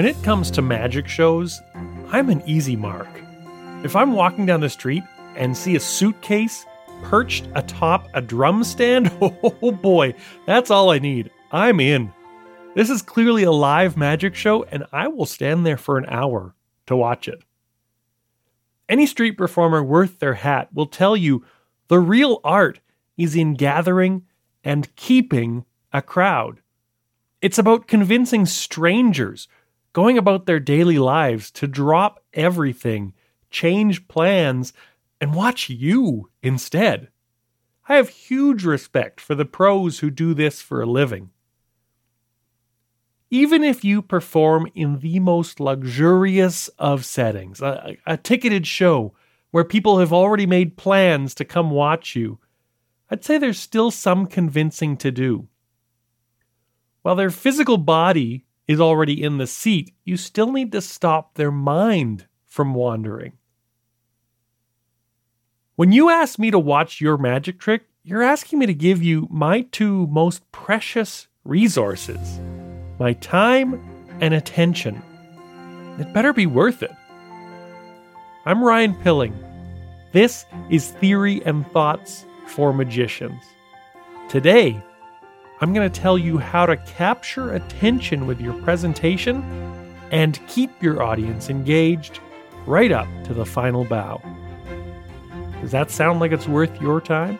When it comes to magic shows, I'm an easy mark. If I'm walking down the street and see a suitcase perched atop a drum stand, oh boy, that's all I need. I'm in. This is clearly a live magic show, and I will stand there for an hour to watch it. Any street performer worth their hat will tell you the real art is in gathering and keeping a crowd. It's about convincing strangers going about their daily lives to drop everything, change plans, and watch you instead. I have huge respect for the pros who do this for a living. Even if you perform in the most luxurious of settings, a, a ticketed show where people have already made plans to come watch you, I'd say there's still some convincing to do. While their physical body is already in the seat, you still need to stop their mind from wandering. When you ask me to watch your magic trick, you're asking me to give you my two most precious resources my time and attention. It better be worth it. I'm Ryan Pilling. This is Theory and Thoughts for Magicians. Today, I'm going to tell you how to capture attention with your presentation and keep your audience engaged right up to the final bow. Does that sound like it's worth your time?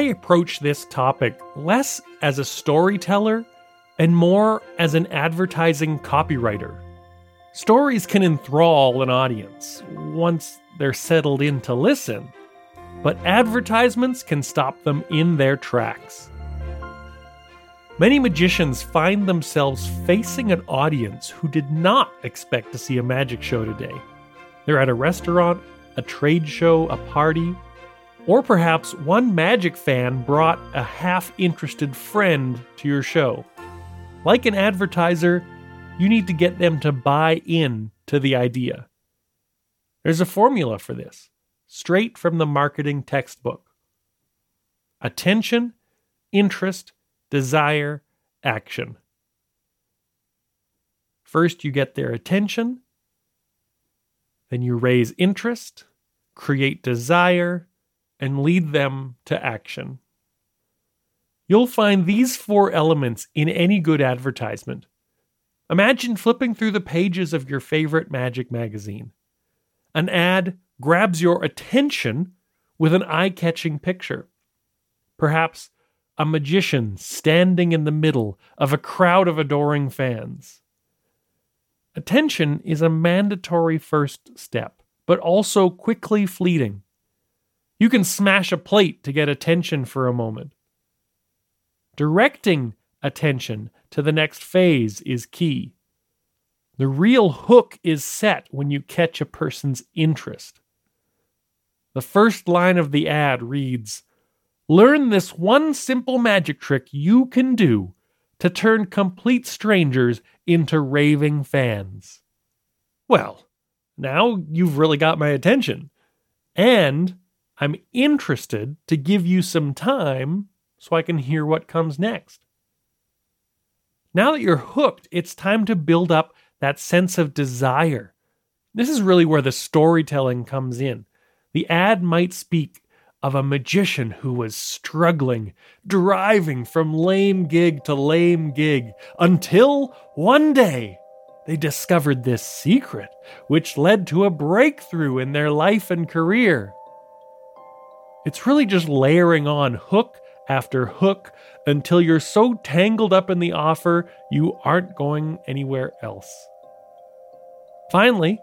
I approach this topic less as a storyteller and more as an advertising copywriter. Stories can enthrall an audience once they're settled in to listen, but advertisements can stop them in their tracks. Many magicians find themselves facing an audience who did not expect to see a magic show today. They're at a restaurant, a trade show, a party, or perhaps one Magic fan brought a half interested friend to your show. Like an advertiser, you need to get them to buy in to the idea. There's a formula for this, straight from the marketing textbook attention, interest, desire, action. First, you get their attention, then you raise interest, create desire, and lead them to action. You'll find these four elements in any good advertisement. Imagine flipping through the pages of your favorite magic magazine. An ad grabs your attention with an eye catching picture. Perhaps a magician standing in the middle of a crowd of adoring fans. Attention is a mandatory first step, but also quickly fleeting. You can smash a plate to get attention for a moment. Directing attention to the next phase is key. The real hook is set when you catch a person's interest. The first line of the ad reads Learn this one simple magic trick you can do to turn complete strangers into raving fans. Well, now you've really got my attention. And I'm interested to give you some time so I can hear what comes next. Now that you're hooked, it's time to build up that sense of desire. This is really where the storytelling comes in. The ad might speak of a magician who was struggling, driving from lame gig to lame gig, until one day they discovered this secret, which led to a breakthrough in their life and career. It's really just layering on hook after hook until you're so tangled up in the offer you aren't going anywhere else. Finally,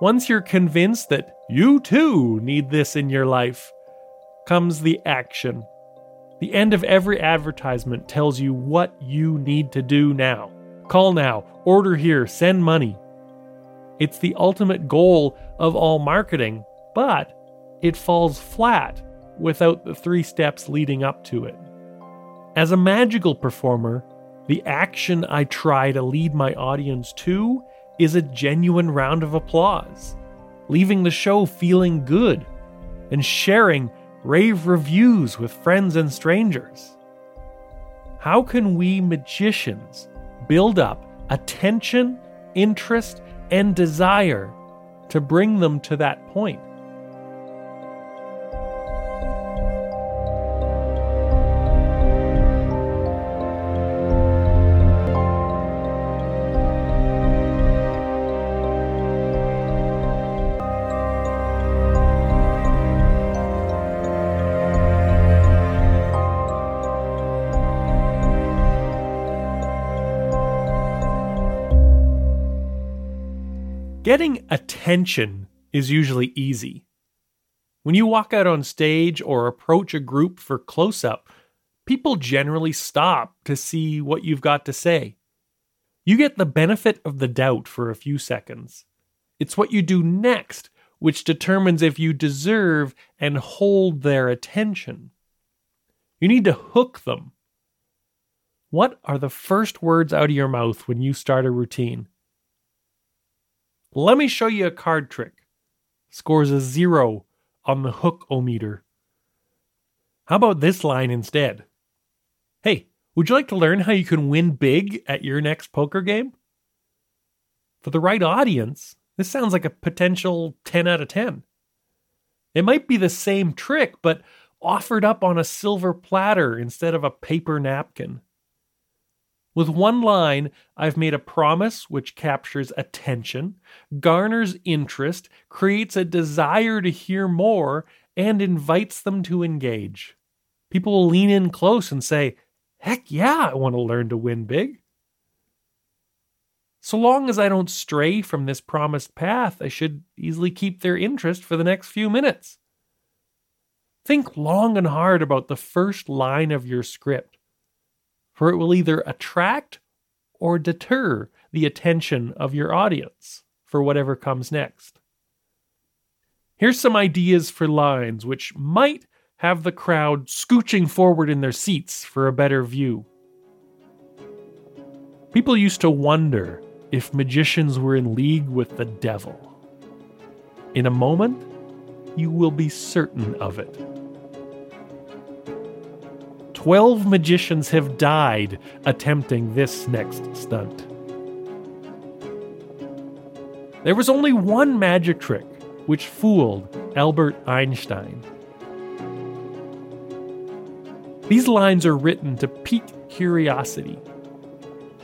once you're convinced that you too need this in your life, comes the action. The end of every advertisement tells you what you need to do now. Call now, order here, send money. It's the ultimate goal of all marketing, but it falls flat without the three steps leading up to it. As a magical performer, the action I try to lead my audience to is a genuine round of applause, leaving the show feeling good and sharing rave reviews with friends and strangers. How can we magicians build up attention, interest, and desire to bring them to that point? Getting attention is usually easy. When you walk out on stage or approach a group for close up, people generally stop to see what you've got to say. You get the benefit of the doubt for a few seconds. It's what you do next which determines if you deserve and hold their attention. You need to hook them. What are the first words out of your mouth when you start a routine? Let me show you a card trick. Scores a zero on the hook o meter. How about this line instead? Hey, would you like to learn how you can win big at your next poker game? For the right audience, this sounds like a potential 10 out of 10. It might be the same trick, but offered up on a silver platter instead of a paper napkin. With one line, I've made a promise which captures attention, garners interest, creates a desire to hear more, and invites them to engage. People will lean in close and say, Heck yeah, I want to learn to win big. So long as I don't stray from this promised path, I should easily keep their interest for the next few minutes. Think long and hard about the first line of your script for it will either attract or deter the attention of your audience for whatever comes next. Here's some ideas for lines which might have the crowd scooching forward in their seats for a better view. People used to wonder if magicians were in league with the devil. In a moment, you will be certain of it. 12 magicians have died attempting this next stunt. There was only one magic trick which fooled Albert Einstein. These lines are written to pique curiosity,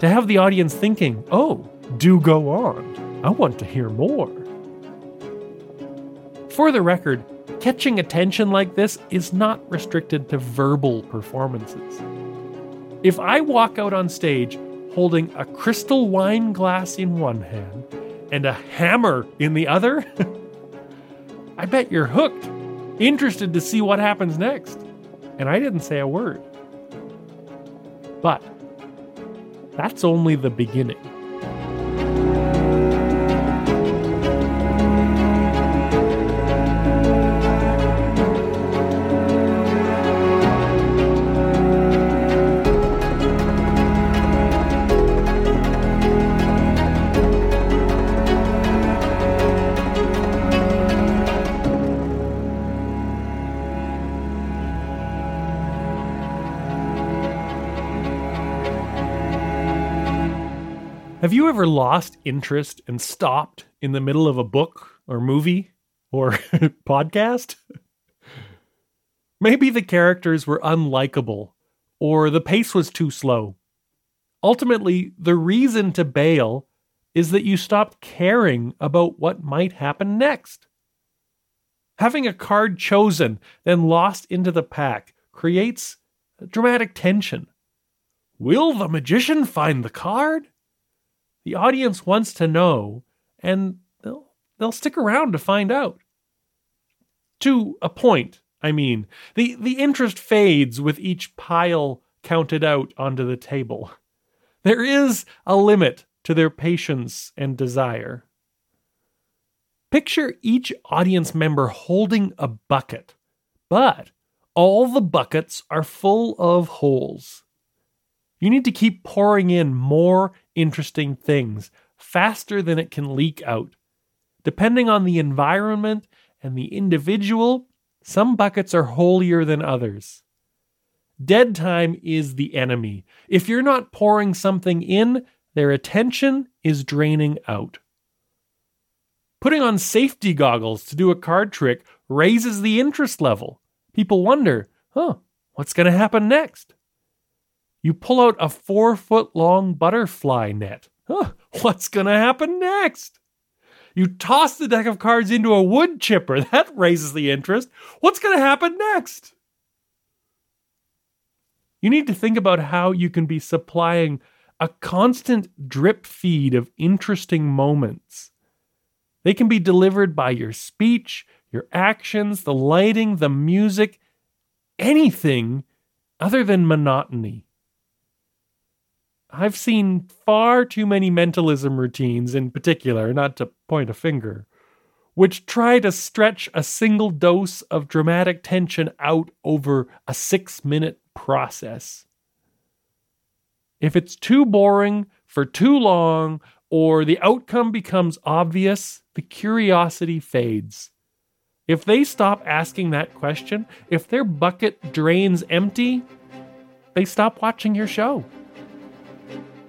to have the audience thinking, oh, do go on. I want to hear more. For the record, Catching attention like this is not restricted to verbal performances. If I walk out on stage holding a crystal wine glass in one hand and a hammer in the other, I bet you're hooked, interested to see what happens next. And I didn't say a word. But that's only the beginning. Have you ever lost interest and stopped in the middle of a book or movie or podcast? Maybe the characters were unlikable or the pace was too slow. Ultimately, the reason to bail is that you stopped caring about what might happen next. Having a card chosen, then lost into the pack, creates dramatic tension. Will the magician find the card? The audience wants to know, and they'll, they'll stick around to find out. To a point, I mean. The, the interest fades with each pile counted out onto the table. There is a limit to their patience and desire. Picture each audience member holding a bucket, but all the buckets are full of holes. You need to keep pouring in more interesting things faster than it can leak out. Depending on the environment and the individual, some buckets are holier than others. Dead time is the enemy. If you're not pouring something in, their attention is draining out. Putting on safety goggles to do a card trick raises the interest level. People wonder, huh, what's going to happen next? You pull out a four foot long butterfly net. Huh, what's going to happen next? You toss the deck of cards into a wood chipper. That raises the interest. What's going to happen next? You need to think about how you can be supplying a constant drip feed of interesting moments. They can be delivered by your speech, your actions, the lighting, the music, anything other than monotony. I've seen far too many mentalism routines, in particular, not to point a finger, which try to stretch a single dose of dramatic tension out over a six minute process. If it's too boring for too long, or the outcome becomes obvious, the curiosity fades. If they stop asking that question, if their bucket drains empty, they stop watching your show.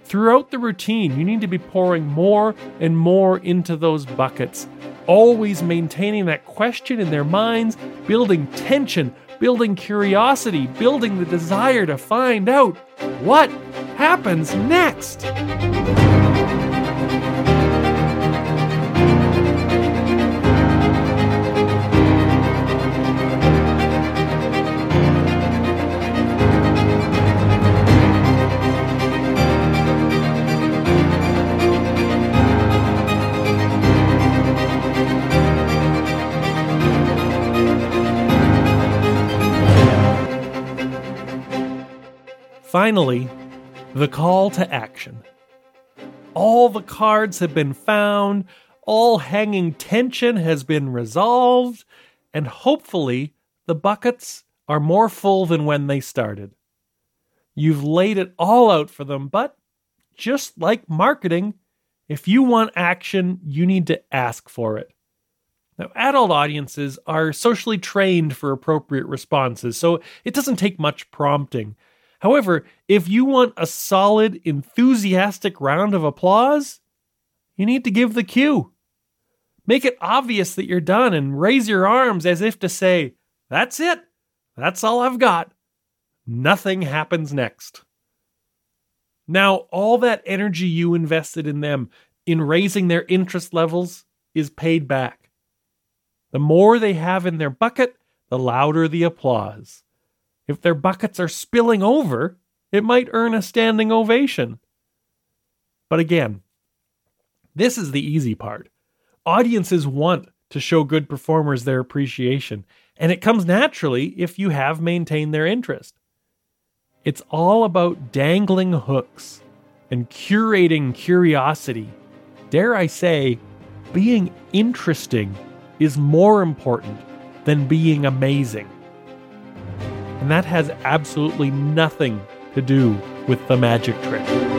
Throughout the routine, you need to be pouring more and more into those buckets, always maintaining that question in their minds, building tension, building curiosity, building the desire to find out what happens next. Finally, the call to action. All the cards have been found, all hanging tension has been resolved, and hopefully the buckets are more full than when they started. You've laid it all out for them, but just like marketing, if you want action, you need to ask for it. Now, adult audiences are socially trained for appropriate responses, so it doesn't take much prompting. However, if you want a solid, enthusiastic round of applause, you need to give the cue. Make it obvious that you're done and raise your arms as if to say, That's it. That's all I've got. Nothing happens next. Now, all that energy you invested in them in raising their interest levels is paid back. The more they have in their bucket, the louder the applause. If their buckets are spilling over, it might earn a standing ovation. But again, this is the easy part. Audiences want to show good performers their appreciation, and it comes naturally if you have maintained their interest. It's all about dangling hooks and curating curiosity. Dare I say, being interesting is more important than being amazing. And that has absolutely nothing to do with the magic trick.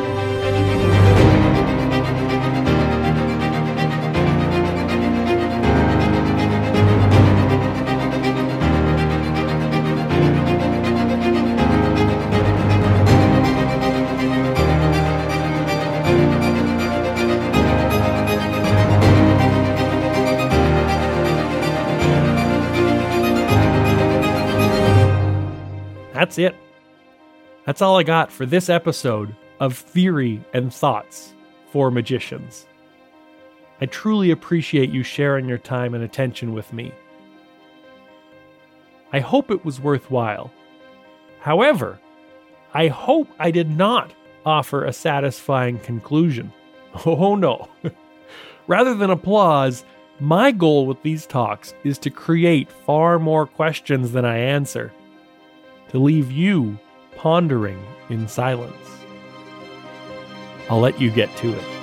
that's it. That's all I got for this episode of Theory and Thoughts for Magicians. I truly appreciate you sharing your time and attention with me. I hope it was worthwhile. However, I hope I did not offer a satisfying conclusion. Oh no. Rather than applause, my goal with these talks is to create far more questions than I answer to leave you pondering in silence. I'll let you get to it.